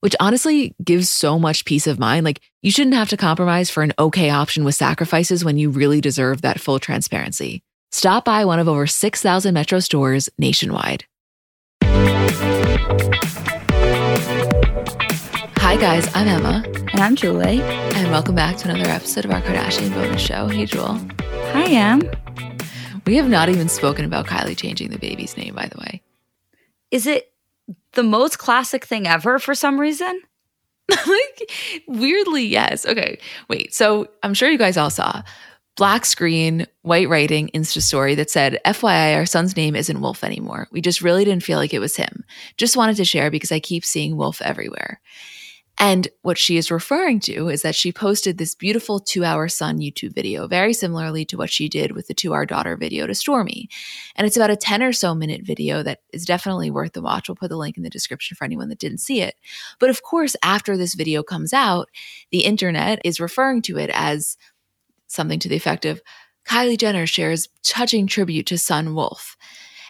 which honestly gives so much peace of mind. Like, you shouldn't have to compromise for an okay option with sacrifices when you really deserve that full transparency. Stop by one of over 6,000 Metro stores nationwide. Hi, guys, I'm Emma. And I'm Julie. And welcome back to another episode of our Kardashian bonus show. Hey, Jewel. Hi, Em. We have not even spoken about Kylie changing the baby's name, by the way. Is it the most classic thing ever for some reason? like, weirdly, yes. Okay, wait. So I'm sure you guys all saw black screen, white writing, Insta story that said, FYI, our son's name isn't Wolf anymore. We just really didn't feel like it was him. Just wanted to share because I keep seeing Wolf everywhere. And what she is referring to is that she posted this beautiful two hour son YouTube video, very similarly to what she did with the two hour daughter video to Stormi. And it's about a 10 or so minute video that is definitely worth the watch. We'll put the link in the description for anyone that didn't see it. But of course, after this video comes out, the internet is referring to it as something to the effect of Kylie Jenner shares touching tribute to son Wolf.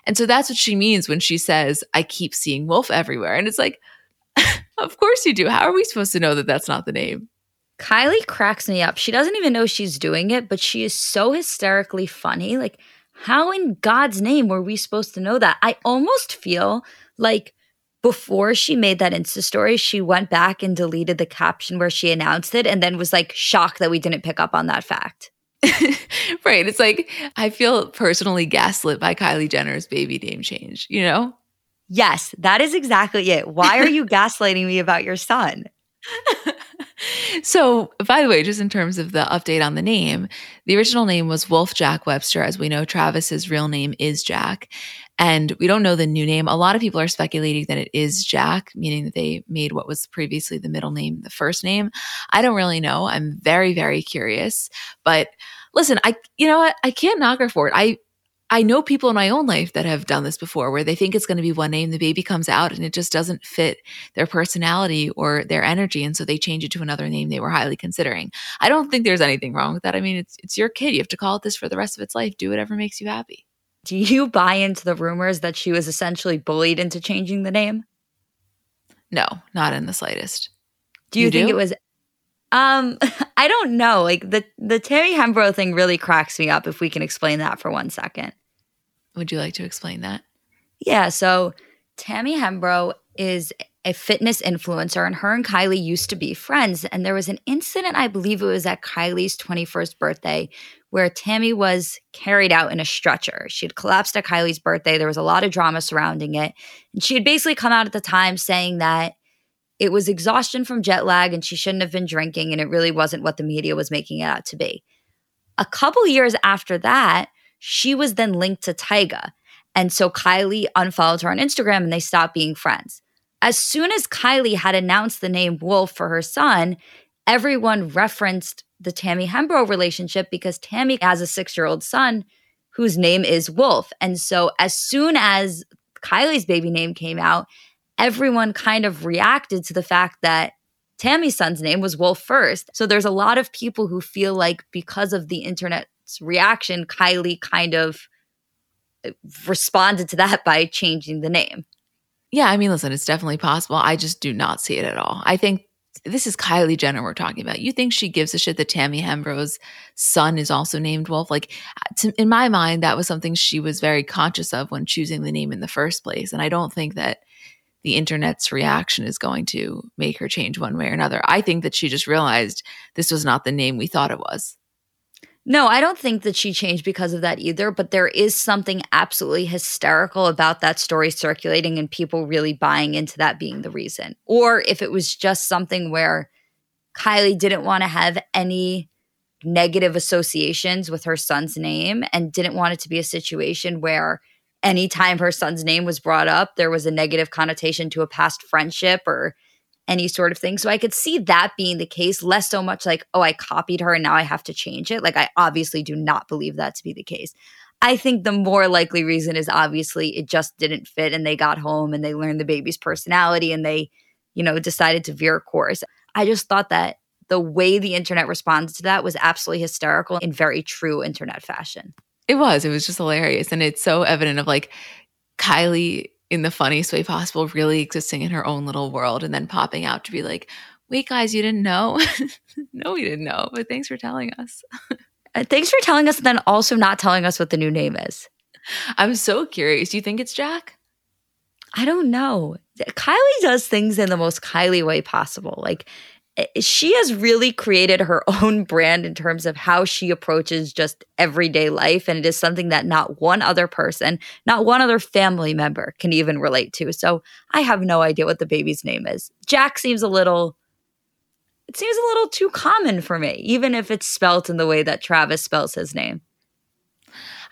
And so that's what she means when she says, I keep seeing Wolf everywhere. And it's like, of course you do. How are we supposed to know that that's not the name? Kylie cracks me up. She doesn't even know she's doing it, but she is so hysterically funny. Like, how in God's name were we supposed to know that? I almost feel like before she made that Insta story, she went back and deleted the caption where she announced it and then was like shocked that we didn't pick up on that fact. right. It's like, I feel personally gaslit by Kylie Jenner's baby name change, you know? Yes, that is exactly it. Why are you gaslighting me about your son? so, by the way, just in terms of the update on the name, the original name was Wolf Jacques Webster. As we know, Travis's real name is Jacques. And we don't know the new name. A lot of people are speculating that it is Jacques, meaning that they made what was previously the middle name the first name. I don't really know. I'm very, very curious. But listen, I you know what? I can't knock her for it. I I know people in my own life that have done this before where they think it's going to be one name, the baby comes out and it just doesn't fit their personality or their energy. And so they change it to another name they were highly considering. I don't think there's anything wrong with that. I mean, it's, it's your kid. You have to call it this for the rest of its life. Do whatever makes you happy. Do you buy into the rumors that she was essentially bullied into changing the name? No, not in the slightest. Do you, you think do? it was um, I don't know. Like the the Tammy Hembrow thing really cracks me up. If we can explain that for one second. Would you like to explain that? Yeah. So Tammy Hembrow is a fitness influencer, and her and Kylie used to be friends. And there was an incident, I believe it was at Kylie's 21st birthday, where Tammy was carried out in a stretcher. She had collapsed at Kylie's birthday. There was a lot of drama surrounding it. And she had basically come out at the time saying that it was exhaustion from jet lag and she shouldn't have been drinking, and it really wasn't what the media was making it out to be. A couple years after that, she was then linked to Tyga. And so Kylie unfollowed her on Instagram and they stopped being friends. As soon as Kylie had announced the name Wolf for her son, everyone referenced the Tammy Hembrow relationship because Tammy has a six year old son whose name is Wolf. And so as soon as Kylie's baby name came out, everyone kind of reacted to the fact that Tammy's son's name was Wolf first. So there's a lot of people who feel like because of the internet's reaction, Kylie kind of uh, responded to that by changing the name. Yeah, I mean, listen, it's definitely possible. I just do not see it at all. I think this is Kylie Jenner we're talking about. You think she gives a shit that Tammy Hembrow's son is also named Wolf? Like, to, in my mind, that was something she was very conscious of when choosing the name in the first place. And I don't think that the internet's reaction is going to make her change one way or another. I think that she just realized this was not the name we thought it was. No, I don't think that she changed because of that either, but there is something absolutely hysterical about that story circulating and people really buying into that being the reason. Or if it was just something where Kylie didn't want to have any negative associations with her son's name and didn't want it to be a situation where anytime her son's name was brought up, there was a negative connotation to a past friendship or any sort of thing. So I could see that being the case, less so much like, oh, I copied her and now I have to change it. Like, I obviously do not believe that to be the case. I think the more likely reason is obviously it just didn't fit and they got home and they learned the baby's personality and they, you know, decided to veer course. I just thought that the way the internet responded to that was absolutely hysterical in very true internet fashion. It was. It was just hilarious. And it's so evident of like Kylie in the funniest way possible, really existing in her own little world and then popping out to be like, wait, guys, you didn't know? no, we didn't know, but thanks for telling us. uh, thanks for telling us, and then also not telling us what the new name is. I'm so curious. Do you think it's Jacques? I don't know. Kylie does things in the most Kylie way possible. Like Eh, she has really created her own brand in terms of how she approaches just everyday life. And it is something that not one other person, not one other family member can even relate to. So I have no idea what the baby's name is. Jacques seems a little, it seems a little too common for me, even if it's spelt in the way that Travis spells his name.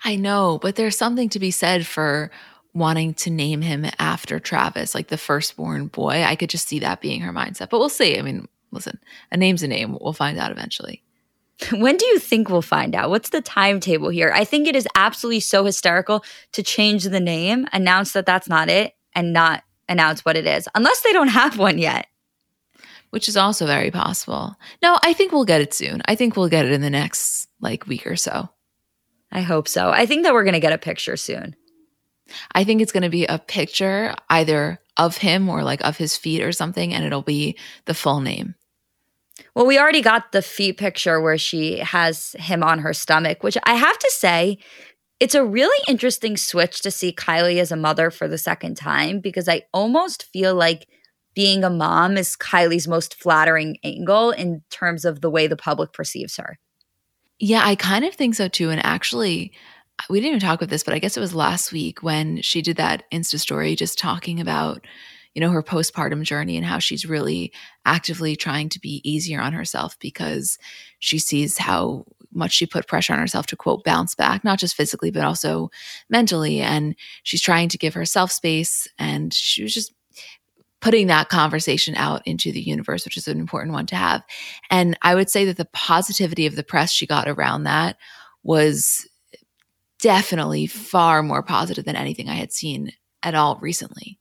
I know, but there's something to be said for wanting to name him after Travis, like the firstborn boy. I could just see that being her mindset, but we'll see. I mean, listen, a name's a name. We'll find out eventually. When do you think we'll find out? What's the timetable here? I think it is absolutely so hysterical to change the name, announce that that's not it, and not announce what it is, unless they don't have one yet. Which is also very possible. No, I think we'll get it soon. I think we'll get it in the next like week or so. I hope so. I think that we're going to get a picture soon. I think it's going to be a picture either of him or like of his feet or something, and it'll be the full name. Well, we already got the feet picture where she has him on her stomach, which I have to say, it's a really interesting switch to see Kylie as a mother for the second time because I almost feel like being a mom is Kylie's most flattering angle in terms of the way the public perceives her. Yeah, I kind of think so too. And actually, we didn't even talk about this, but I guess it was last week when she did that Insta story just talking about you know, her postpartum journey and how she's really actively trying to be easier on herself because she sees how much she put pressure on herself to quote bounce back, not just physically, but also mentally. And she's trying to give herself space. And she was just putting that conversation out into the universe, which is an important one to have. And I would say that the positivity of the press she got around that was definitely far more positive than anything I had seen at all recently.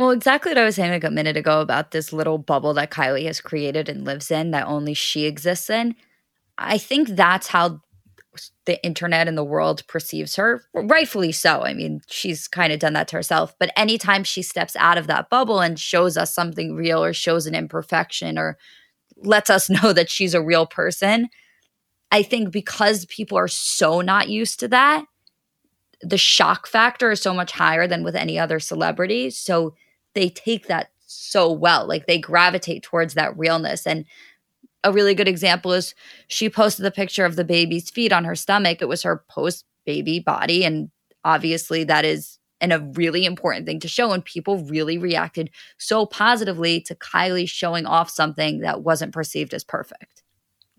Well, exactly what I was saying like a minute ago about this little bubble that Kylie has created and lives in that only she exists in. I think that's how the internet and the world perceives her, rightfully so. I mean, she's kind of done that to herself. But anytime she steps out of that bubble and shows us something real or shows an imperfection or lets us know that she's a real person, I think because people are so not used to that, the shock factor is so much higher than with any other celebrity. So they take that so well. Like they gravitate towards that realness. And a really good example is she posted the picture of the baby's feet on her stomach. It was her post baby body. And obviously, that is and a really important thing to show. And people really reacted so positively to Kylie showing off something that wasn't perceived as perfect.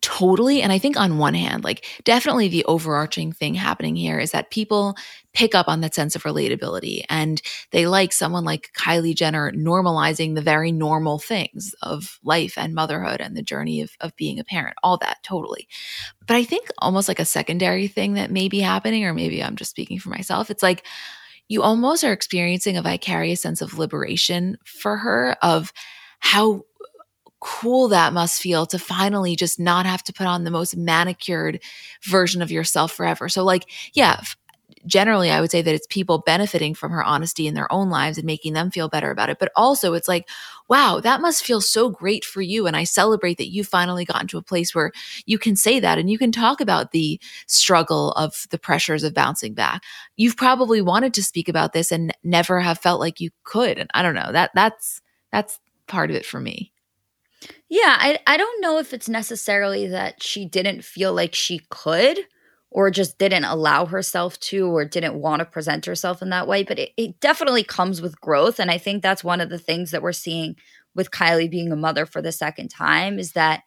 Totally. And I think on one hand, like definitely the overarching thing happening here is that people pick up on that sense of relatability and they like someone like Kylie Jenner normalizing the very normal things of life and motherhood and the journey of, of being a parent, all that totally. But I think almost like a secondary thing that may be happening, or maybe I'm just speaking for myself, it's like you almost are experiencing a vicarious sense of liberation for her of how cool that must feel to finally just not have to put on the most manicured version of yourself forever. So, like, yeah, generally I would say that it's people benefiting from her honesty in their own lives and making them feel better about it. But also, it's like, wow, that must feel so great for you. And I celebrate that you finally gotten to a place where you can say that and you can talk about the struggle of the pressures of bouncing back. You've probably wanted to speak about this and never have felt like you could. And I don't know that that's that's part of it for me. Yeah, I I don't know if it's necessarily that she didn't feel like she could or just didn't allow herself to or didn't want to present herself in that way, but it, it definitely comes with growth. And I think that's one of the things that we're seeing with Kylie being a mother for the second time is that,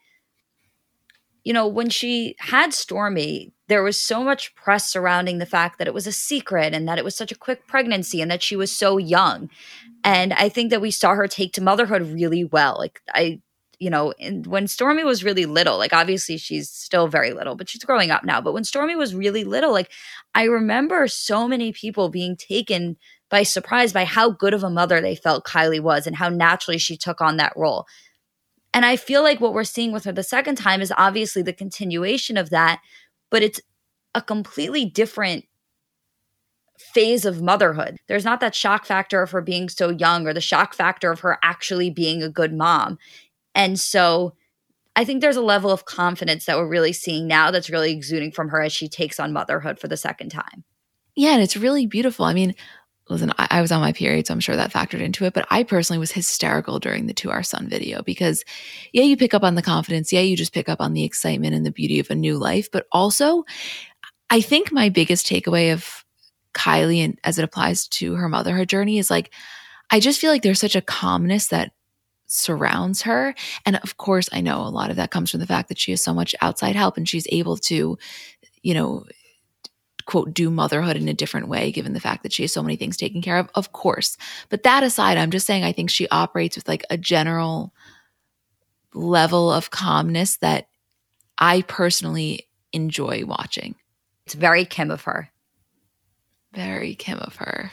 you know, when she had Stormi, there was so much press surrounding the fact that it was a secret and that it was such a quick pregnancy and that she was so young. And I think that we saw her take to motherhood really well. Like, I, you know, and when Stormi was really little, like obviously she's still very little, but she's growing up now. But when Stormi was really little, like I remember so many people being taken by surprise by how good of a mother they felt Kylie was and how naturally she took on that role. And I feel like what we're seeing with her the second time is obviously the continuation of that, but it's a completely different phase of motherhood. There's not that shock factor of her being so young or the shock factor of her actually being a good mom. And so I think there's a level of confidence that we're really seeing now that's really exuding from her as she takes on motherhood for the second time. Yeah, and it's really beautiful. I mean, listen, I, I was on my period, so I'm sure that factored into it. But I personally was hysterical during the To Our Son video because, yeah, you pick up on the confidence. Yeah, you just pick up on the excitement and the beauty of a new life. But also, I think my biggest takeaway of Kylie and as it applies to her motherhood journey is like, I just feel like there's such a calmness that surrounds her. And of course, I know a lot of that comes from the fact that she has so much outside help and she's able to, you know, quote, do motherhood in a different way, given the fact that she has so many things taken care of. Of course. But that aside, I'm just saying, I think she operates with like a general level of calmness that I personally enjoy watching. It's very Kim of her. Very Kim of her.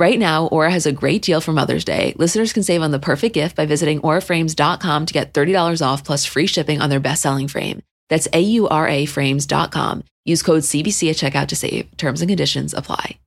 Right now, Aura has a great deal for Mother's Day. Listeners can save on the perfect gift by visiting auraframes.com to get $30 off plus free shipping on their best-selling frame. That's A-U-R-A frames.com. Use code CBC at checkout to save. Terms and conditions apply.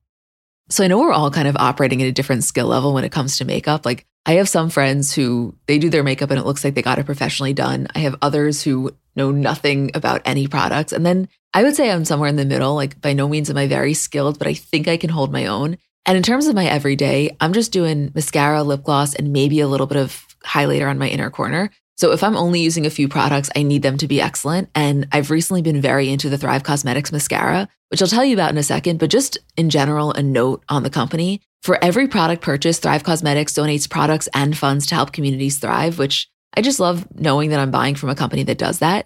So I know we're all kind of operating at a different skill level when it comes to makeup. Like I have some friends who they do their makeup and it looks like they got it professionally done. I have others who know nothing about any products. And then I would say I'm somewhere in the middle. Like by no means am I very skilled, but I think I can hold my own. And in terms of my everyday, I'm just doing mascara, lip gloss, and maybe a little bit of highlighter on my inner corner. So if I'm only using a few products, I need them to be excellent. And I've recently been very into the Thrive Causemetics mascara, which I'll tell you about in a second. But just in general, a note on the company. For every product purchase, Thrive Causemetics donates products and funds to help communities thrive, which I just love knowing that I'm buying from a company that does that.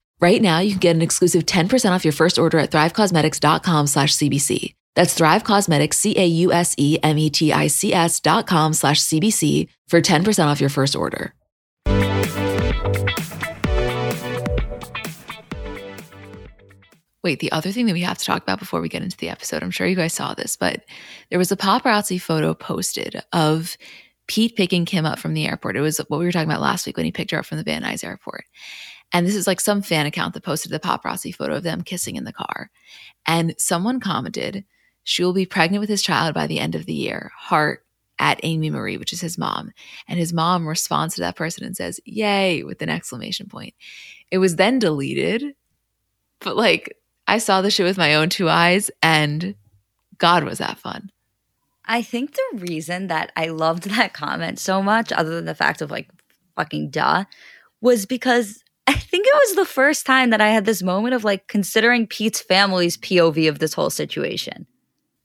Right now, you can get an exclusive 10% off your first order at thrivecausemetics.com slash CBC. That's Thrive Causemetics, C-A-U-S-E-M-E-T-I-C-S dot com slash CBC for 10% off your first order. Wait, the other thing that we have to talk about before we get into the episode, I'm sure you guys saw this, but there was a paparazzi photo posted of Pete picking Kim up from the airport. It was what we were talking about last week when he picked her up from the Van Nuys airport. And this is like some fan account that posted the paparazzi photo of them kissing in the car. And someone commented, she will be pregnant with his child by the end of the year. Heart at Amy Marie, which is his mom. And his mom responds to that person and says, Yay, with an exclamation point. It was then deleted, but like I saw the shit with my own two eyes and God was that fun. I think the reason that I loved that comment so much, other than the fact of like fucking duh, was because I think it was the first time that I had this moment of like considering Pete's family's POV of this whole situation.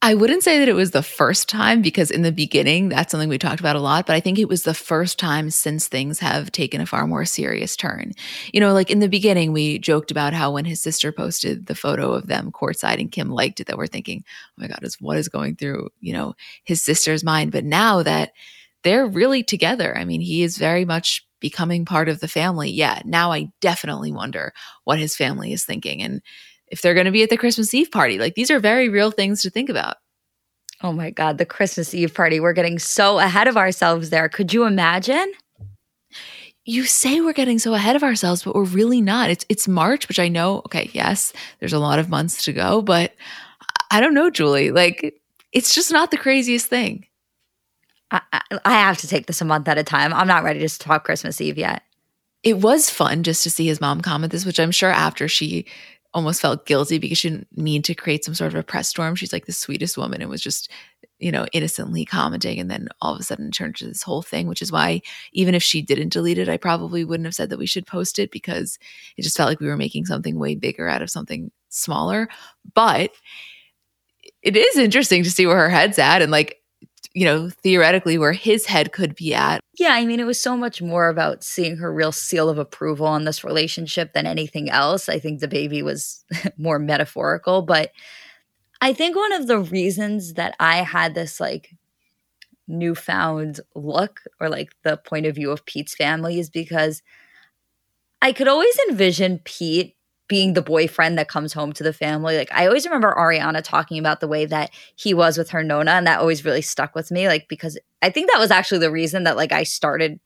I wouldn't say that it was the first time because in the beginning, that's something we talked about a lot, but I think it was the first time since things have taken a far more serious turn. You know, like in the beginning, we joked about how when his sister posted the photo of them courtside and Kim liked it, that we're thinking, oh my God, is what is going through, you know, his sister's mind. But now that they're really together, I mean, he is very much becoming part of the family. Yeah, now I definitely wonder what his family is thinking. And if they're going to be at the Christmas Eve party. Like these are very real things to think about. Oh my God, the Christmas Eve party. We're getting so ahead of ourselves there. Could you imagine? You say we're getting so ahead of ourselves, but we're really not. It's it's March, which I know, okay, yes, there's a lot of months to go, but I don't know, Julie. Like it's just not the craziest thing. I, I have to take this a month at a time. I'm not ready to talk Christmas Eve yet. It was fun just to see his mom comment this, which I'm sure after she almost felt guilty because she didn't mean to create some sort of a press storm. She's like the sweetest woman and was just, you know, innocently commenting. And then all of a sudden turned to this whole thing, which is why even if she didn't delete it, I probably wouldn't have said that we should post it because it just felt like we were making something way bigger out of something smaller. But it is interesting to see where her head's at. And like, you know, theoretically where his head could be at. Yeah, I mean, it was so much more about seeing her real seal of approval on this relationship than anything else. I think the baby was more metaphorical, but I think one of the reasons that I had this like newfound look or like the point of view of Pete's family is because I could always envision Pete being the boyfriend that comes home to the family. Like I always remember Ariana talking about the way that he was with her Nonna, and that always really stuck with me. Like because I think that was actually the reason that like I started,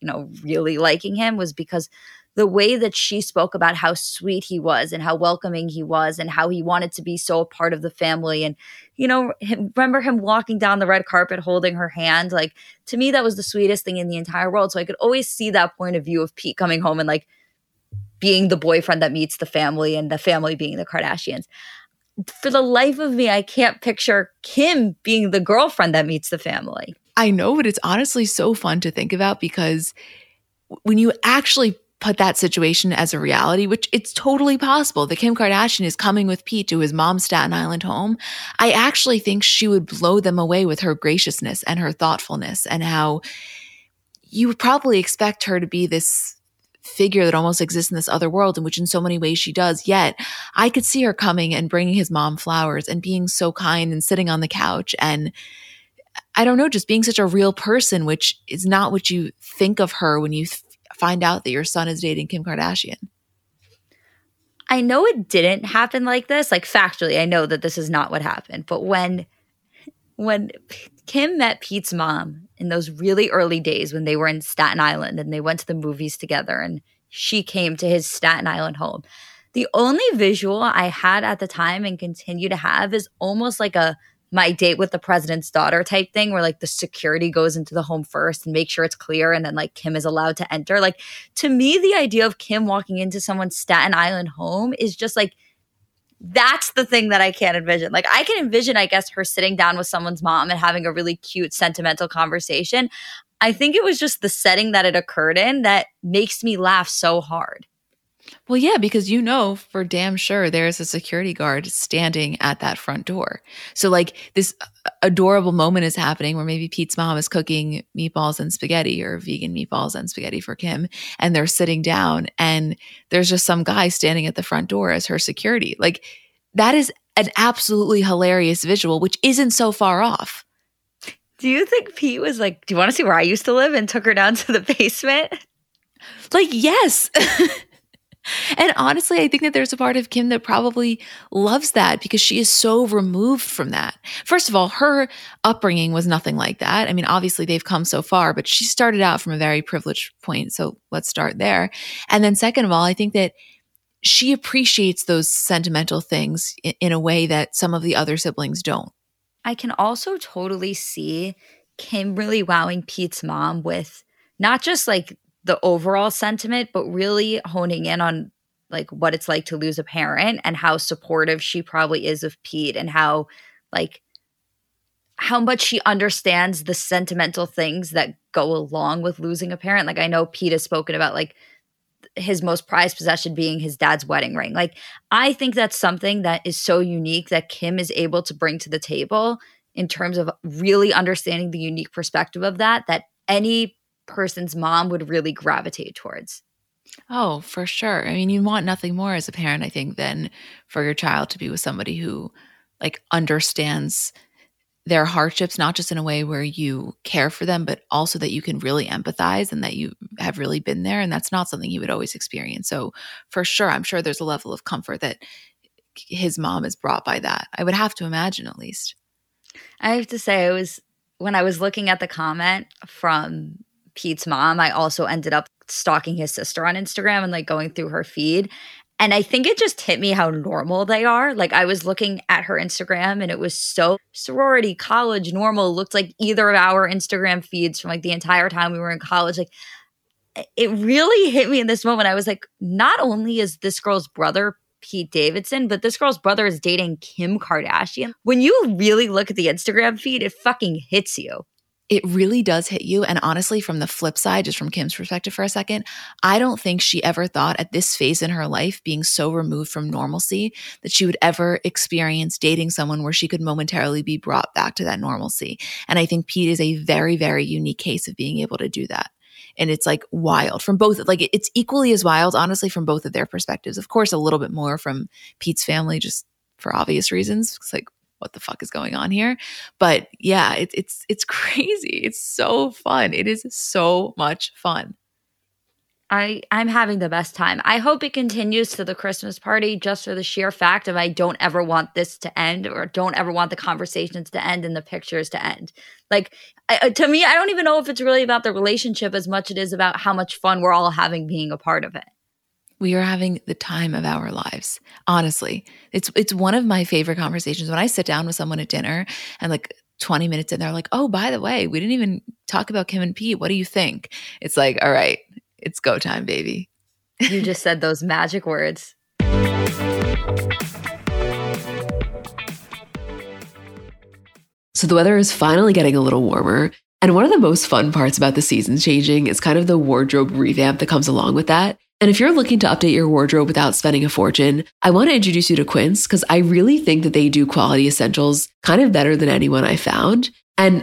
you know, really liking him was because the way that she spoke about how sweet he was and how welcoming he was and how he wanted to be so a part of the family and you know him, remember him walking down the red carpet holding her hand like to me that was the sweetest thing in the entire world so i could always see that point of view of pete coming home and like being the boyfriend that meets the family and the family being the Kardashians. For the life of me, I can't picture Kim being the girlfriend that meets the family. I know, but it's honestly so fun to think about because when you actually put that situation as a reality, which it's totally possible that Kim Kardashian is coming with Pete to his mom's Staten Island home, I actually think she would blow them away with her graciousness and her thoughtfulness and how you would probably expect her to be this figure that almost exists in this other world, in which in so many ways she does. Yet I could see her coming and bringing his mom flowers and being so kind and sitting on the couch and I don't know, just being such a real person, which is not what you think of her when you th- find out that your son is dating Kim Kardashian. I know it didn't happen like this. Like factually, I know that this is not what happened. But when when Kim met Pete's mom in those really early days when they were in Staten Island and they went to the movies together and she came to his Staten Island home. The only visual I had at the time and continue to have is almost like a my date with the president's daughter type thing where like the security goes into the home first and make sure it's clear and then like Kim is allowed to enter. Like to me the idea of Kim walking into someone's Staten Island home is just like that's the thing that I can't envision. Like I can envision, I guess, her sitting down with someone's mom and having a really cute, sentimental conversation. I think it was just the setting that it occurred in that makes me laugh so hard. Well, yeah, because you know for damn sure there's a security guard standing at that front door. So, like, this uh, adorable moment is happening where maybe Pete's mom is cooking meatballs and spaghetti or vegan meatballs and spaghetti for Kim, and they're sitting down, and there's just some guy standing at the front door as her security. Like, that is an absolutely hilarious visual, which isn't so far off. Do you think Pete was like, Do you want to see where I used to live and took her down to the basement? Like, yes. And honestly, I think that there's a part of Kim that probably loves that because she is so removed from that. First of all, her upbringing was nothing like that. I mean, obviously they've come so far, but she started out from a very privileged point. So let's start there. And then, second of all, I think that she appreciates those sentimental things in, in a way that some of the other siblings don't. I can also totally see Kim really wowing Pete's mom with not just like the overall sentiment, but really honing in on like what it's like to lose a parent and how supportive she probably is of Pete and how like how much she understands the sentimental things that go along with losing a parent. Like I know Pete has spoken about like his most prized possession being his dad's wedding ring. Like I think that's something that is so unique that Kim is able to bring to the table in terms of really understanding the unique perspective of that that any person's mom would really gravitate towards. Oh, for sure. I mean, you want nothing more as a parent, I think, than for your child to be with somebody who like understands their hardships, not just in a way where you care for them, but also that you can really empathize and that you have really been there. And that's not something you would always experience. So, for sure, I'm sure there's a level of comfort that his mom is brought by that. I would have to imagine, at least. I have to say, I was when I was looking at the comment from Pete's mom, I also ended up stalking his sister on Instagram and like going through her feed. And I think it just hit me how normal they are. Like I was looking at her Instagram and it was so sorority, college, normal, looked like either of our Instagram feeds from like the entire time we were in college. Like it really hit me in this moment. I was like, not only is this girl's brother Pete Davidson, but this girl's brother is dating Kim Kardashian. When you really look at the Instagram feed, it fucking hits you it really does hit you. And honestly, from the flip side, just from Kim's perspective for a second, I don't think she ever thought at this phase in her life, being so removed from normalcy, that she would ever experience dating someone where she could momentarily be brought back to that normalcy. And I think Pete is a very, very unique case of being able to do that. And it's like wild from both, like it's equally as wild, honestly, from both of their perspectives. Of course, a little bit more from Pete's family, just for obvious reasons. It's like what the fuck is going on here? But yeah, it, it's it's crazy. It's so fun. It is so much fun. I I'm having the best time. I hope it continues to the Christmas party just for the sheer fact of I don't ever want this to end or don't ever want the conversations to end and the pictures to end. Like I, to me, I don't even know if it's really about the relationship as much as it is about how much fun we're all having being a part of it we are having the time of our lives. Honestly, it's it's one of my favorite conversations when I sit down with someone at dinner and like 20 minutes in they're like, "Oh, by the way, we didn't even talk about Kim and Pete. What do you think?" It's like, "All right, it's go time, baby." You just said those magic words. So the weather is finally getting a little warmer. And one of the most fun parts about the seasons changing is kind of the wardrobe revamp that comes along with that. And if you're looking to update your wardrobe without spending a fortune, I want to introduce you to Quince because I really think that they do quality essentials kind of better than anyone I found. And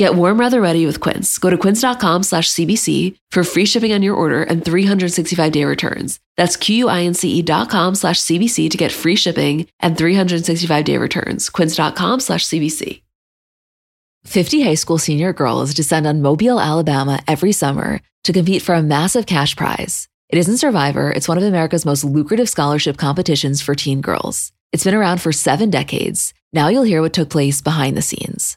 Get warm weather ready with Quince. Go to quince.com slash CBC for free shipping on your order and 365 day returns. That's Q-U-I-N-C-E dot com slash CBC to get free shipping and 365 day returns. Quince.com slash CBC. 50 high school senior girls descend on Mobile, Alabama every summer to compete for a massive cash prize. It isn't Survivor. It's one of America's most lucrative scholarship competitions for teen girls. It's been around for seven decades. Now you'll hear what took place behind the scenes.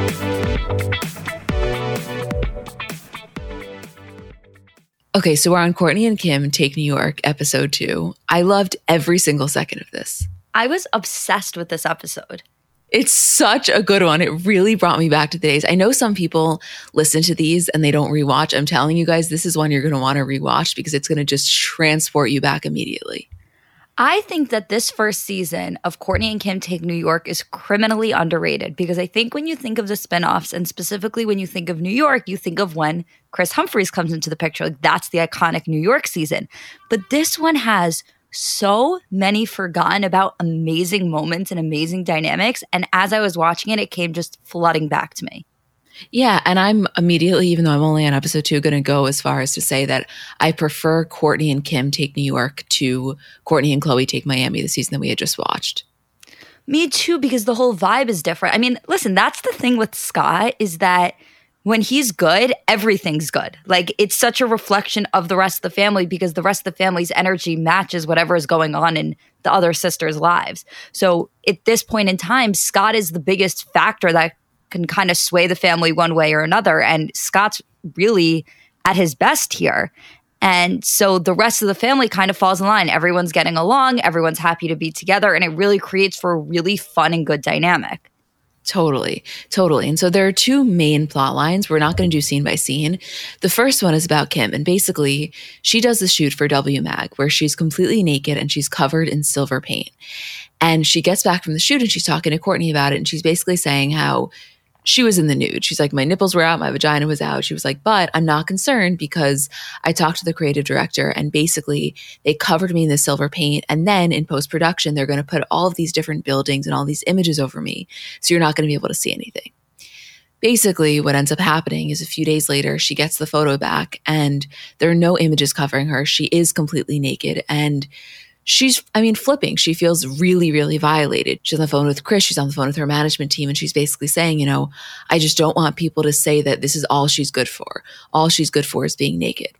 Okay, so we're on Kourtney and Kim Take New York, episode two. I loved every single second of this. I was obsessed with this episode. It's such a good one. It really brought me back to the days. I know some people listen to these and they don't rewatch. I'm telling you guys, this is one you're going to want to rewatch because it's going to just transport you back immediately. I think that this first season of Kourtney and Kim Take New York is criminally underrated because I think when you think of the spinoffs and specifically when you think of New York, you think of when Kris Humphries comes into the picture. Like that's the iconic New York season. But this one has so many forgotten about amazing moments and amazing dynamics. And as I was watching it, it came just flooding back to me. Yeah. And I'm immediately, even though I'm only on episode two, going to go as far as to say that I prefer Kourtney and Kim take New York to Kourtney and Khloé take Miami, the season that we had just watched. Me too, because the whole vibe is different. I mean, listen, that's the thing with Scott is that when he's good, everything's good. Like it's such a reflection of the rest of the family because the rest of the family's energy matches whatever is going on in the other sisters' lives. So at this point in time, Scott is the biggest factor that can kind of sway the family one way or another. And Scott's really at his best here. And so the rest of the family kind of falls in line. Everyone's getting along, everyone's happy to be together, and it really creates for a really fun and good dynamic. Totally, totally. And so there are two main plot lines. We're not going to do scene by scene. The first one is about Kim, and basically, she does the shoot for W Mag where she's completely naked and she's covered in silver paint. And she gets back from the shoot and she's talking to Kourtney about it, and she's basically saying how she was in the nude. She's like, my nipples were out, my vagina was out. She was like, but I'm not concerned because I talked to the creative director and basically they covered me in the silver paint. And then in post production, they're going to put all of these different buildings and all these images over me. So you're not going to be able to see anything. Basically, what ends up happening is a few days later, she gets the photo back and there are no images covering her. She is completely naked. And she's, I mean, flipping. She feels really, really violated. She's on the phone with Kris. She's on the phone with her management team. And she's basically saying, you know, I just don't want people to say that this is all she's good for. All she's good for is being naked.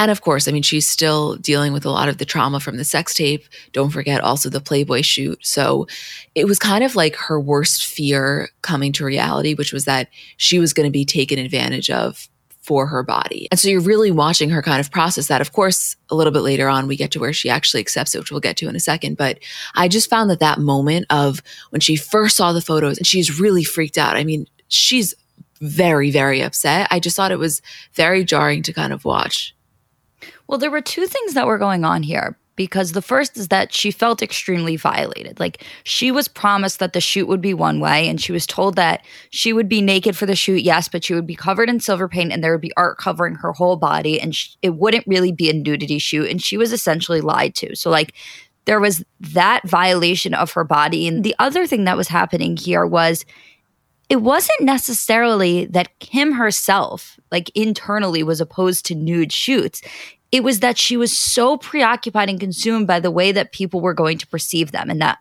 And of course, I mean, she's still dealing with a lot of the trauma from the sex tape. Don't forget also the Playboy shoot. So it was kind of like her worst fear coming to reality, which was that she was going to be taken advantage of for her body. And so you're really watching her kind of process that. Of course, a little bit later on, we get to where she actually accepts it, which we'll get to in a second. But I just found that that moment of when she first saw the photos and she's really freaked out. I mean, she's very, very upset. I just thought it was very jarring to kind of watch. Well, there were two things that were going on here because the first is that she felt extremely violated. Like she was promised that the shoot would be one way, and she was told that she would be naked for the shoot, yes, but she would be covered in silver paint and there would be art covering her whole body, and sh- it wouldn't really be a nudity shoot. And she was essentially lied to. So, like, there was that violation of her body. And the other thing that was happening here was it wasn't necessarily that Kim herself, like internally, was opposed to nude shoots it was that she was so preoccupied and consumed by the way that people were going to perceive them and that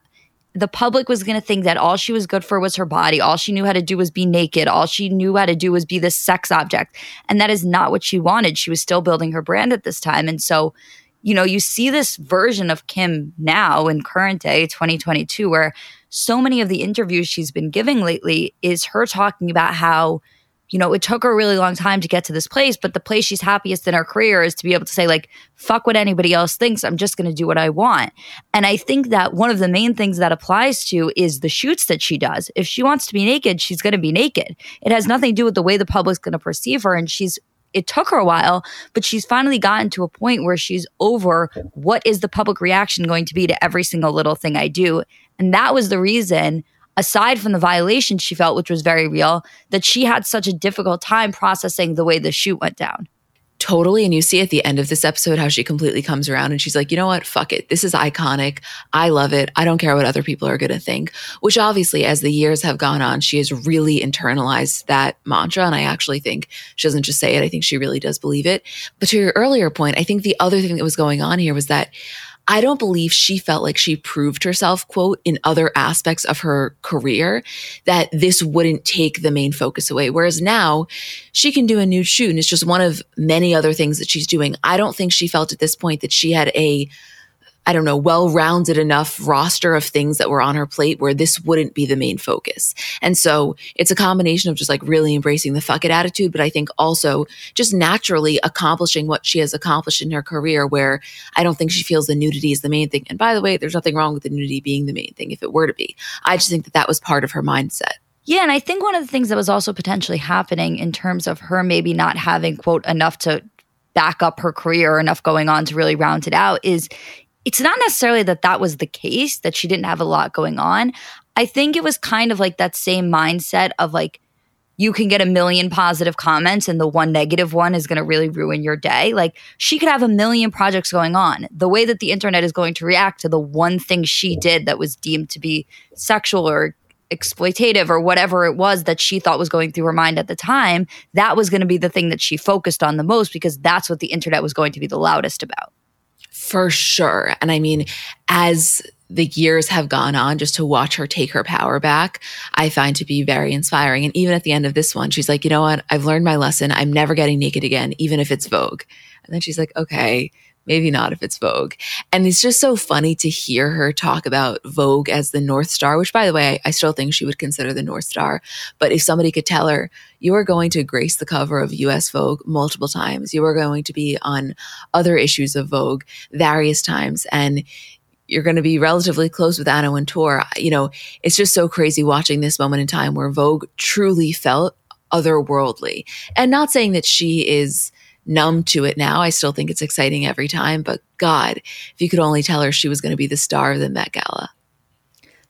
the public was going to think that all she was good for was her body. All she knew how to do was be naked. All she knew how to do was be this sex object. And that is not what she wanted. She was still building her brand at this time. And so, you know, you see this version of Kim now in current day 2022, where so many of the interviews she's been giving lately is her talking about how you know, it took her a really long time to get to this place, but the place she's happiest in her career is to be able to say, like, fuck what anybody else thinks. I'm just going to do what I want. And I think that one of the main things that applies to is the shoots that she does. If she wants to be naked, she's going to be naked. It has nothing to do with the way the public's going to perceive her. And she's, it took her a while, but she's finally gotten to a point where she's over what is the public reaction going to be to every single little thing I do. And that was the reason aside from the violation she felt, which was very real, that she had such a difficult time processing the way the shoot went down. Totally. And you see at the end of this episode how she completely comes around and she's like, you know what? Fuck it. This is iconic. I love it. I don't care what other people are going to think. Which obviously, as the years have gone on, she has really internalized that mantra. And I actually think she doesn't just say it, I think she really does believe it. But to your earlier point, I think the other thing that was going on here was that I don't believe she felt like she proved herself, quote, in other aspects of her career that this wouldn't take the main focus away. Whereas now she can do a nude shoot and it's just one of many other things that she's doing. I don't think she felt at this point that she had a I don't know, well rounded enough roster of things that were on her plate where this wouldn't be the main focus. And so it's a combination of just like really embracing the fuck it attitude, but I think also just naturally accomplishing what she has accomplished in her career where I don't think she feels the nudity is the main thing. And by the way, there's nothing wrong with the nudity being the main thing if it were to be. I just think that that was part of her mindset. Yeah, and I think one of the things that was also potentially happening in terms of her maybe not having quote enough to back up her career or enough going on to really round it out is it's not necessarily that that was the case, that she didn't have a lot going on. I think it was kind of like that same mindset of like, you can get a million positive comments and the one negative one is going to really ruin your day. Like she could have a million projects going on. The way that the internet is going to react to the one thing she did that was deemed to be sexual or exploitative or whatever it was that she thought was going through her mind at the time, that was going to be the thing that she focused on the most because that's what the internet was going to be the loudest about. For sure. And I mean, as the years have gone on, just to watch her take her power back, I find to be very inspiring. And even at the end of this one, she's like, you know what? I've learned my lesson. I'm never getting naked again, even if it's Vogue. And then she's like, okay, maybe not if it's Vogue. And it's just so funny to hear her talk about Vogue as the North Star, which by the way, I still think she would consider the North Star. But if somebody could tell her, you are going to grace the cover of US Vogue multiple times, you are going to be on other issues of Vogue various times, and you're going to be relatively close with Anna Wintour. You know, it's just so crazy watching this moment in time where Vogue truly felt otherworldly. And not saying that she is numb to it now. I still think it's exciting every time, but God, if you could only tell her she was going to be the star of the Met Gala.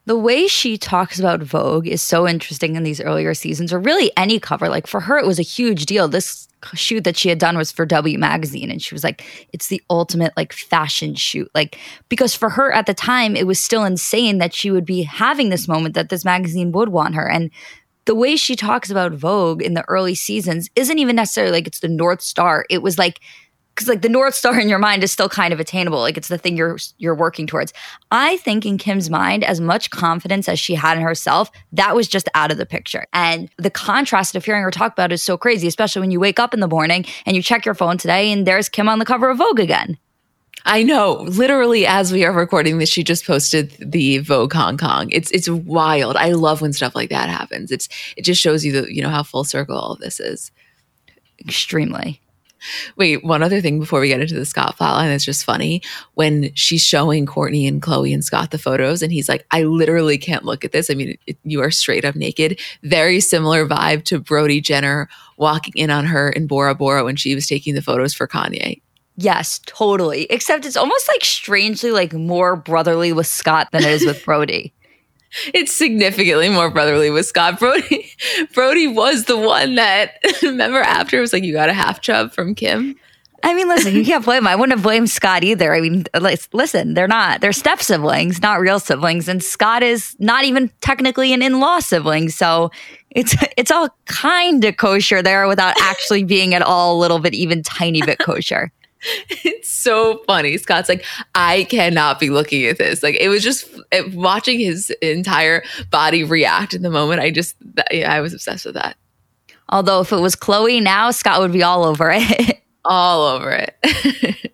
The way she talks about Vogue is so interesting in these earlier seasons, or really any cover. Like for her, it was a huge deal. This shoot that she had done was for W Magazine, and she was like, it's the ultimate like fashion shoot. Like, because for her at the time, it was still insane that she would be having this moment that this magazine would want her. And the way she talks about Vogue in the early seasons isn't even necessarily like it's the North Star. It was like because like the north star in your mind is still kind of attainable. Like it's the thing you're you're working towards. I think in kim's mind as much confidence as she had in herself that was just out of the picture. And the contrast of hearing her talk about it is so crazy especially when you wake up in the morning and you check your phone today and there's kim on the cover of vogue again I know. Literally, as we are recording this, she just posted the Vogue Hong Kong. It's it's wild. I love when stuff like that happens. It's it just shows you the you know how full circle all of this is. Extremely. Wait, one other thing before we get into the Scott plotline that's just funny. When she's showing Kourtney and Khloé and Scott the photos, and he's like, I literally can't look at this. I mean, it, you are straight up naked. Very similar vibe to Brody Jenner walking in on her in Bora Bora when she was taking the photos for Kanye. Yes, totally. Except it's almost like strangely like more brotherly with Scott than it is with Brody. it's significantly more brotherly with Scott. Brody Brody was the one that remember after it was like you got a half chub from Kim. I mean, listen, you can't blame him. I wouldn't have blamed Scott either. I mean, uh, listen, they're not, they're step siblings, not real siblings. And Scott is not even technically an in law sibling. So it's, it's all kind of kosher there without actually being at all a little bit, even tiny bit kosher. It's so funny. Scott's like, I cannot be looking at this. Like, it was just it, watching his entire body react in the moment. I just, that, yeah, I was obsessed with that. Although, if it was Khloé now, Scott would be all over it. all over it.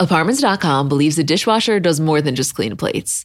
Apartments.com believes a dishwasher does more than just clean plates.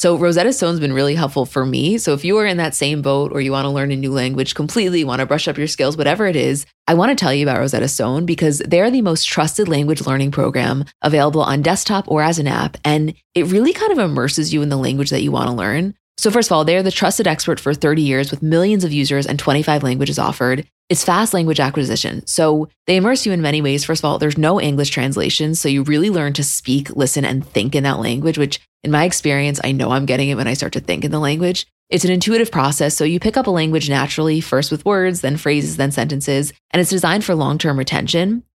So Rosetta Stone's been really helpful for me. So if you are in that same boat or you want to learn a new language completely, want to brush up your skills, whatever it is, I want to tell you about Rosetta Stone because they're the most trusted language learning program available on desktop or as an app. And it really kind of immerses you in the language that you want to learn. So, first of all, they're the trusted expert for 30 years with millions of users and 25 languages offered. It's fast language acquisition. So, they immerse you in many ways. First of all, there's no English translation. So, you really learn to speak, listen, and think in that language, which in my experience, I know I'm getting it when I start to think in the language. It's an intuitive process. So, you pick up a language naturally, first with words, then phrases, then sentences, and it's designed for long term retention.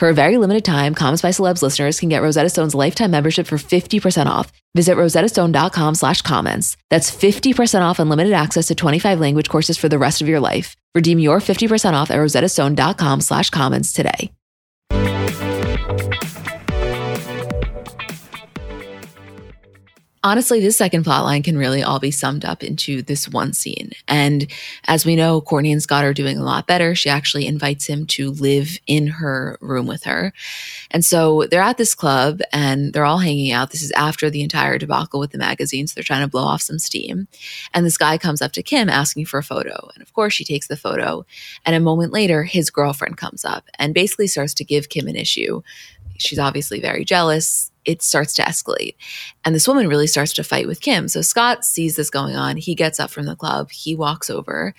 For a very limited time, Comments by Celebs listeners can get Rosetta Stone's lifetime membership for 50% off. Visit rosettastone.com slash comments. That's 50% off unlimited access to 25 language courses for the rest of your life. Redeem your 50% off at rosettastone.com slash comments today. Honestly, this second plotline can really all be summed up into this one scene. And as we know, Kourtney and Scott are doing a lot better. She actually invites him to live in her room with her. And so they're at this club and they're all hanging out. This is after the entire debacle with the magazines. They're trying to blow off some steam. And this guy comes up to Kim asking for a photo. And of course, she takes the photo. And a moment later, his girlfriend comes up and basically starts to give Kim an issue. She's obviously very jealous it starts to escalate. And this woman really starts to fight with Kim. So Scott sees this going on. He gets up from the club, he walks over.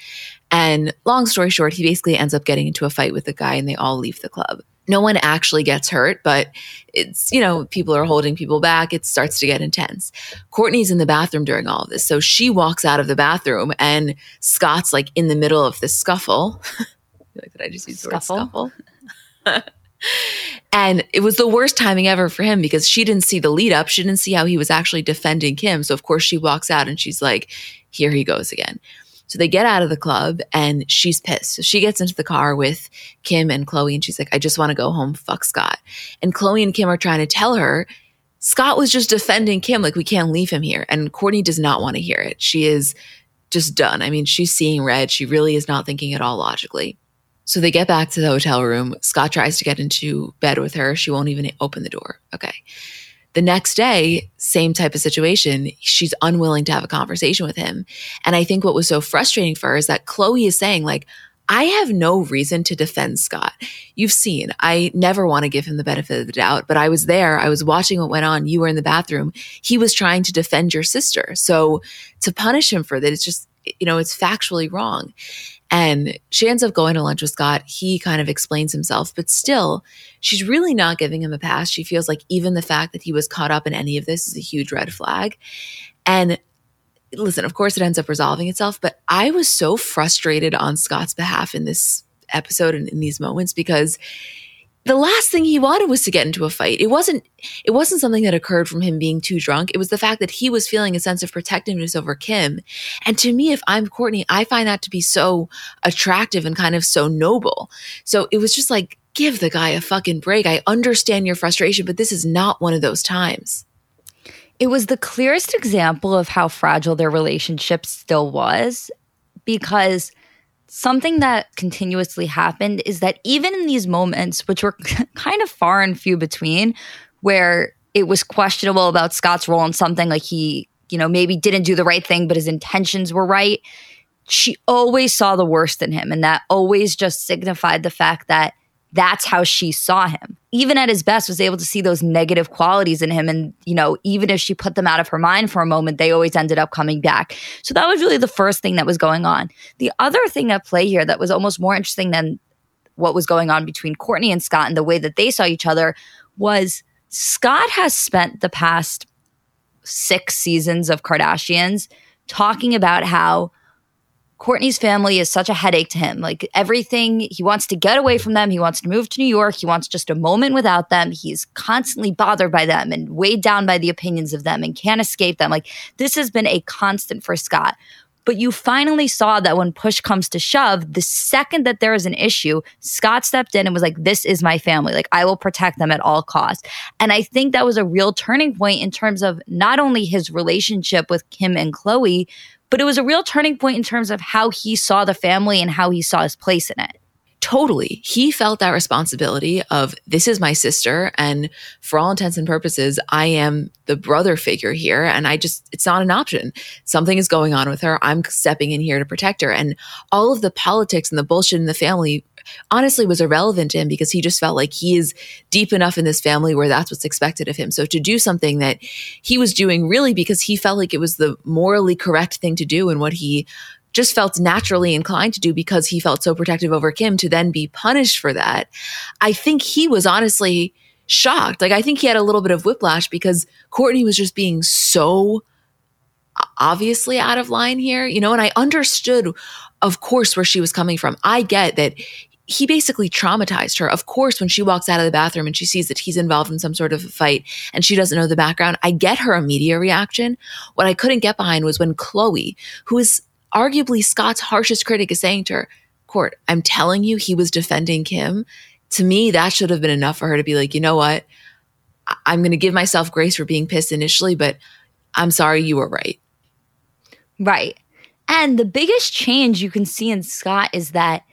And long story short, he basically ends up getting into a fight with the guy and they all leave the club. No one actually gets hurt, but it's, you know, people are holding people back. It starts to get intense. Kourtney's in the bathroom during all of this. So she walks out of the bathroom and Scott's like in the middle of this scuffle. like, did I just use scuffle? the word scuffle? And it was the worst timing ever for him because she didn't see the lead up. She didn't see how he was actually defending Kim. So, of course, she walks out and she's like, here he goes again. So they get out of the club and she's pissed. So she gets into the car with Kim and Khloé and she's like, I just want to go home. Fuck Scott. And Khloé and Kim are trying to tell her Scott was just defending Kim. Like, we can't leave him here. And Kourtney does not want to hear it. She is just done. I mean, she's seeing red. She really is not thinking at all logically. So they get back to the hotel room. Scott tries to get into bed with her. She won't even open the door. Okay. The next day, same type of situation. She's unwilling to have a conversation with him. And I think what was so frustrating for her is that Khloé is saying, like, I have no reason to defend Scott. You've seen, I never want to give him the benefit of the doubt, but I was there. I was watching what went on. You were in the bathroom. He was trying to defend your sister. So to punish him for that, it's just, you know, it's factually wrong. And she ends up going to lunch with Scott. He kind of explains himself, but still, she's really not giving him a pass. She feels like even the fact that he was caught up in any of this is a huge red flag. And listen, of course, it ends up resolving itself, but I was so frustrated on Scott's behalf in this episode and in these moments because the last thing he wanted was to get into a fight. It wasn't it wasn't something that occurred from him being too drunk. It was the fact that he was feeling a sense of protectiveness over Kim. And to me, if I'm Kourtney, I find that to be so attractive and kind of so noble. So it was just like, give the guy a fucking break. I understand your frustration, but this is not one of those times. It was the clearest example of how fragile their relationship still was because something that continuously happened is that even in these moments, which were kind of far and few between, where it was questionable about Scott's role in something like he, you know, maybe didn't do the right thing, but his intentions were right. She always saw the worst in him. And that always just signified the fact that that's how she saw him. Even at his best, was able to see those negative qualities in him. And, you know, even if she put them out of her mind for a moment, they always ended up coming back. So that was really the first thing that was going on. The other thing at play here that was almost more interesting than what was going on between Kourtney and Scott and the way that they saw each other was Scott has spent the past six seasons of Kardashians talking about how Kourtney's family is such a headache to him. Like everything, he wants to get away from them. He wants to move to New York. He wants just a moment without them. He's constantly bothered by them and weighed down by the opinions of them and can't escape them. Like this has been a constant for Scott. But you finally saw that when push comes to shove, the second that there is an issue, Scott stepped in and was like, This is my family. Like, I will protect them at all costs. And I think that was a real turning point in terms of not only his relationship with Kim and Khloé, but it was a real turning point in terms of how he saw the family and how he saw his place in it. Totally. He felt that responsibility of this is my sister. And for all intents and purposes, I am the brother figure here. And I just, it's not an option. Something is going on with her. I'm stepping in here to protect her. And all of the politics and the bullshit in the family honestly was irrelevant to him because he just felt like he is deep enough in this family where that's what's expected of him. So to do something that he was doing really because he felt like it was the morally correct thing to do and what he just felt naturally inclined to do because he felt so protective over Kim to then be punished for that. I think he was honestly shocked. Like, I think he had a little bit of whiplash because Kourtney was just being so obviously out of line here, you know, and I understood, of course, where she was coming from. I get that he basically traumatized her. Of course, when she walks out of the bathroom and she sees that he's involved in some sort of a fight and she doesn't know the background, I get her immediate reaction. What I couldn't get behind was when Khloé, who is arguably Scott's harshest critic is saying to her, Kourt, I'm telling you, he was defending Kim. To me, that should have been enough for her to be like, you know what? I- I'm going to give myself grace for being pissed initially, but I'm sorry, you were right. Right. And the biggest change you can see in Scott is that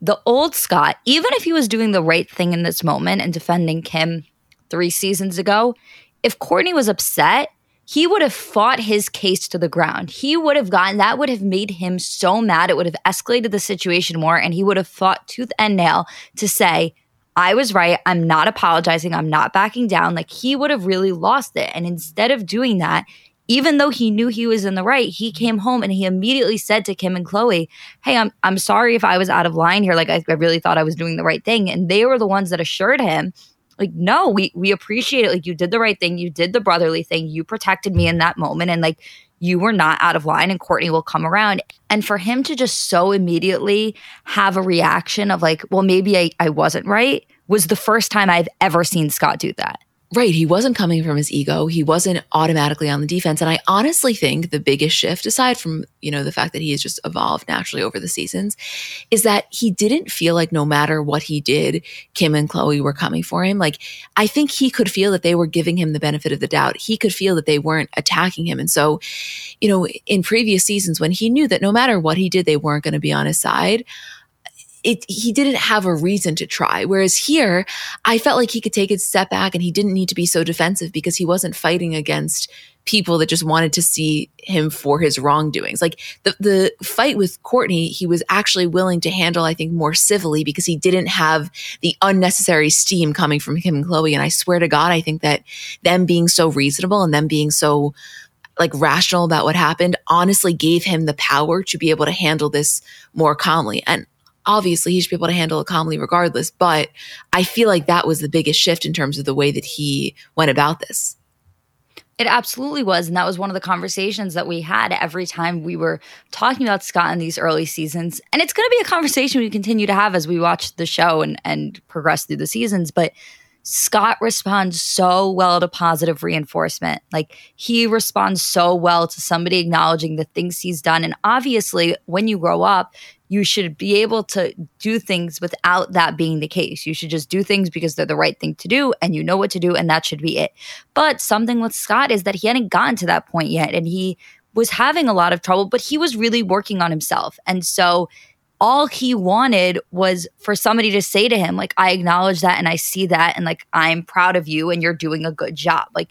the old Scott, even if he was doing the right thing in this moment and defending Kim three seasons ago, if Kourtney was upset, he would have fought his case to the ground. He would have gotten that would have made him so mad. It would have escalated the situation more, and he would have fought tooth and nail to say, I was right. I'm not apologizing. I'm not backing down. Like he would have really lost it. And instead of doing that, even though he knew he was in the right, he came home and he immediately said to Kim and Khloé, Hey, I'm I'm sorry if I was out of line here. Like I, I really thought I was doing the right thing. And they were the ones that assured him like no we we appreciate it. Like you did the right thing. You did the brotherly thing. You protected me in that moment. And like you were not out of line and Kourtney will come around. And for him to just so immediately have a reaction of like well maybe I, I wasn't right was the first time I've ever seen Scott do that Right. He wasn't coming from his ego. He wasn't automatically on the defense. And I honestly think the biggest shift, aside from, you know, the fact that he has just evolved naturally over the seasons, is that he didn't feel like no matter what he did, Kim and Khloé were coming for him. Like, I think he could feel that they were giving him the benefit of the doubt. He could feel that they weren't attacking him. And so, you know, in previous seasons, when he knew that no matter what he did, they weren't going to be on his side, it, he didn't have a reason to try. Whereas here, I felt like he could take a step back and he didn't need to be so defensive because he wasn't fighting against people that just wanted to see him for his wrongdoings. Like the, the fight with Kourtney, he was actually willing to handle, I think, more civilly because he didn't have the unnecessary steam coming from him and Khloé. And I swear to God, I think that them being so reasonable and them being so like rational about what happened honestly gave him the power to be able to handle this more calmly. And obviously he should be able to handle it calmly regardless. But I feel like that was the biggest shift in terms of the way that he went about this. It absolutely was. And that was one of the conversations that we had every time we were talking about Scott in these early seasons. And it's going to be a conversation we continue to have as we watch the show and, and progress through the seasons. But Scott responds so well to positive reinforcement. Like he responds so well to somebody acknowledging the things he's done. And obviously, when you grow up, you should be able to do things without that being the case. You should just do things because they're the right thing to do and you know what to do and that should be it. But something with Scott is that he hadn't gotten to that point yet and he was having a lot of trouble, but he was really working on himself. And so all he wanted was for somebody to say to him, like, I acknowledge that and I see that and like, I'm proud of you and you're doing a good job. Like,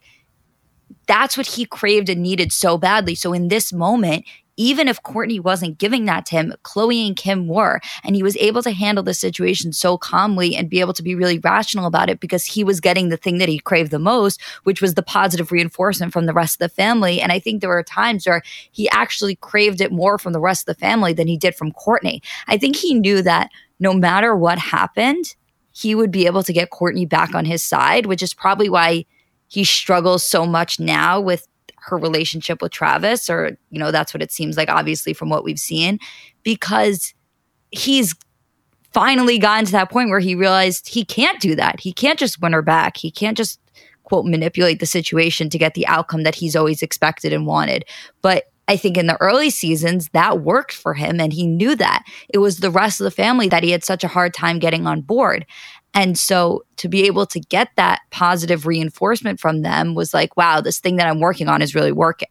that's what he craved and needed so badly. So in this moment, even if Kourtney wasn't giving that to him, Khloé and Kim were. And he was able to handle the situation so calmly and be able to be really rational about it because he was getting the thing that he craved the most, which was the positive reinforcement from the rest of the family. And I think there were times where he actually craved it more from the rest of the family than he did from Kourtney. I think he knew that no matter what happened, he would be able to get Kourtney back on his side, which is probably why he struggles so much now with her relationship with Travis, or, you know, that's what it seems like, obviously, from what we've seen, because he's finally gotten to that point where he realized he can't do that. He can't just win her back. He can't just, quote, manipulate the situation to get the outcome that he's always expected and wanted. But I think in the early seasons, that worked for him and he knew that. It was the rest of the family that he had such a hard time getting on board. And so to be able to get that positive reinforcement from them was like, wow, this thing that I'm working on is really working.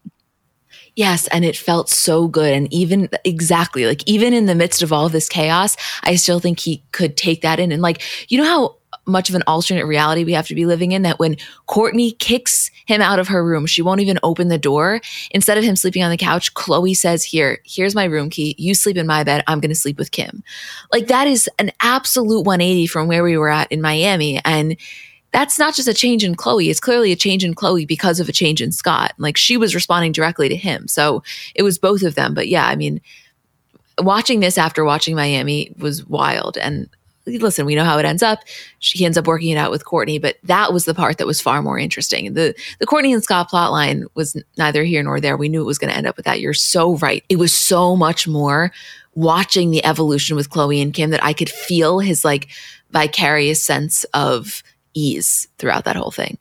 Yes. And it felt so good. And even exactly like, even in the midst of all this chaos, I still think he could take that in. And like, you know how much of an alternate reality we have to be living in that when Kourtney kicks him out of her room, she won't even open the door. Instead of him sleeping on the couch, Khloé says, Here, here's my room key. You sleep in my bed. I'm going to sleep with Kim. Like that is an absolute 180 from where we were at in Miami. And that's not just a change in Khloé. It's clearly a change in Khloé because of a change in Scott. Like she was responding directly to him. So it was both of them. But yeah, I mean, watching this after watching Miami was wild. And listen, we know how it ends up. She ends up working it out with Kourtney, but that was the part that was far more interesting. The the Kourtney and Scott plotline was neither here nor there. We knew it was going to end up with that. You're so right. It was so much more watching the evolution with Khloé and Kim that I could feel his like vicarious sense of ease throughout that whole thing.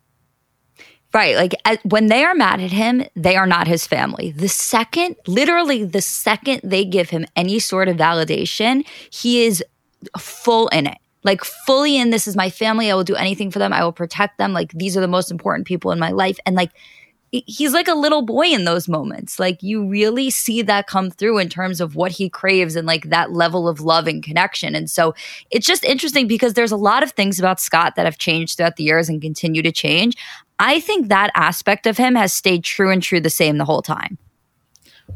Right. Like when they are mad at him, they are not his family. The second, literally the second they give him any sort of validation, he is full in it like fully in this is my family. I will do anything for them. I will protect them. Like these are the most important people in my life. And like he's like a little boy in those moments. Like you really see that come through in terms of what he craves and like that level of love and connection. And so it's just interesting because there's a lot of things about Scott that have changed throughout the years and continue to change. I think that aspect of him has stayed true and true the same the whole time.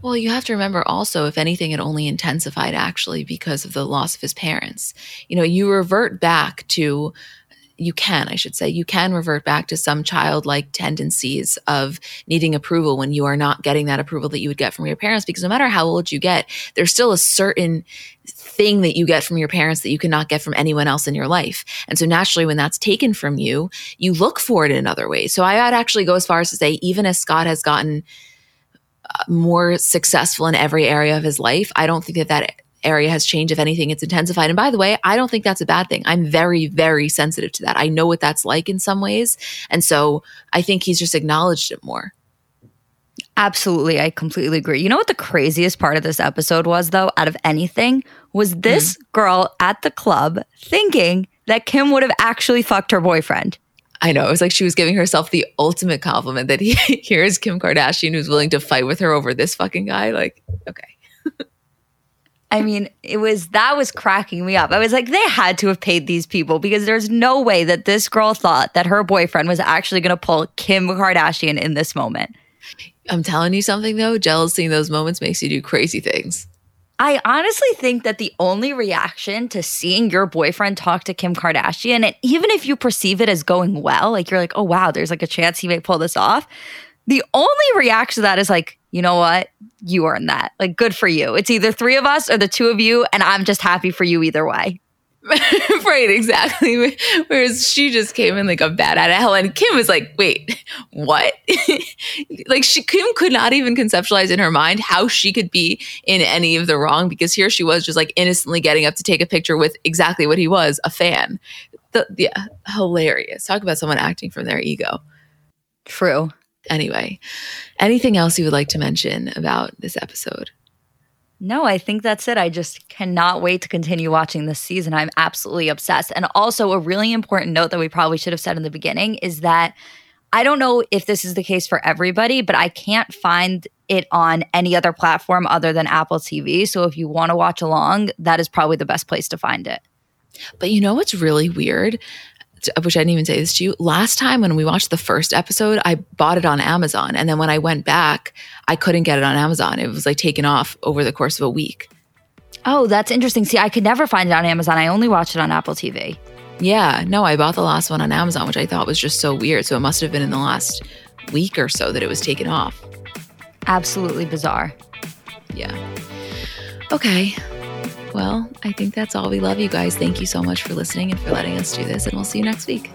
Well, you have to remember also, if anything, it only intensified actually because of the loss of his parents. You know, you revert back to, you can, I should say, you can revert back to some childlike tendencies of needing approval when you are not getting that approval that you would get from your parents. Because no matter how old you get, there's still a certain thing that you get from your parents that you cannot get from anyone else in your life. And so naturally, when that's taken from you, you look for it in other ways. So I would actually go as far as to say, even as Scott has gotten more successful in every area of his life. I don't think that that area has changed. If anything, it's intensified. And by the way, I don't think that's a bad thing. I'm very, very sensitive to that. I know what that's like in some ways. And so I think he's just acknowledged it more. Absolutely. I completely agree. You know what the craziest part of this episode was, though, out of anything, was this mm-hmm. girl at the club thinking that Kim would have actually fucked her boyfriend. I know. It was like she was giving herself the ultimate compliment that he, here's Kim Kardashian who's willing to fight with her over this fucking guy. Like, okay. I mean, it was that was cracking me up. I was like, they had to have paid these people because there's no way that this girl thought that her boyfriend was actually going to pull Kim Kardashian in this moment. I'm telling you something though, jealousy in those moments makes you do crazy things. I honestly think that the only reaction to seeing your boyfriend talk to Kim Kardashian, and even if you perceive it as going well, like you're like, oh wow, there's like a chance he may pull this off. The only reaction to that is like, you know what? You earned that. Like, good for you. It's either three of us or the two of you, and I'm just happy for you either way. right, exactly. Whereas she just came in like a bat out of hell, and Kim was like, "Wait, what?" like she Kim could not even conceptualize in her mind how she could be in any of the wrong because here she was just like innocently getting up to take a picture with exactly what he was, a fan. The, yeah, hilarious. Talk about someone acting from their ego. True. Anyway, anything else you would like to mention about this episode? No, I think that's it. I just cannot wait to continue watching this season. I'm absolutely obsessed. And also, a really important note that we probably should have said in the beginning is that I don't know if this is the case for everybody, but I can't find it on any other platform other than Apple TV. So if you want to watch along, that is probably the best place to find it. But you know what's really weird? Which I didn't even say this to you. Last time when we watched the first episode, I bought it on Amazon. And then when I went back, I couldn't get it on Amazon. It was like taken off over the course of a week. Oh, that's interesting. See, I could never find it on Amazon. I only watched it on Apple TV. Yeah, no, I bought the last one on Amazon, which I thought was just so weird. So it must have been in the last week or so that it was taken off. Absolutely bizarre. Yeah. Okay. Well, I think that's all. We love you guys. Thank you so much for listening and for letting us do this, and we'll see you next week.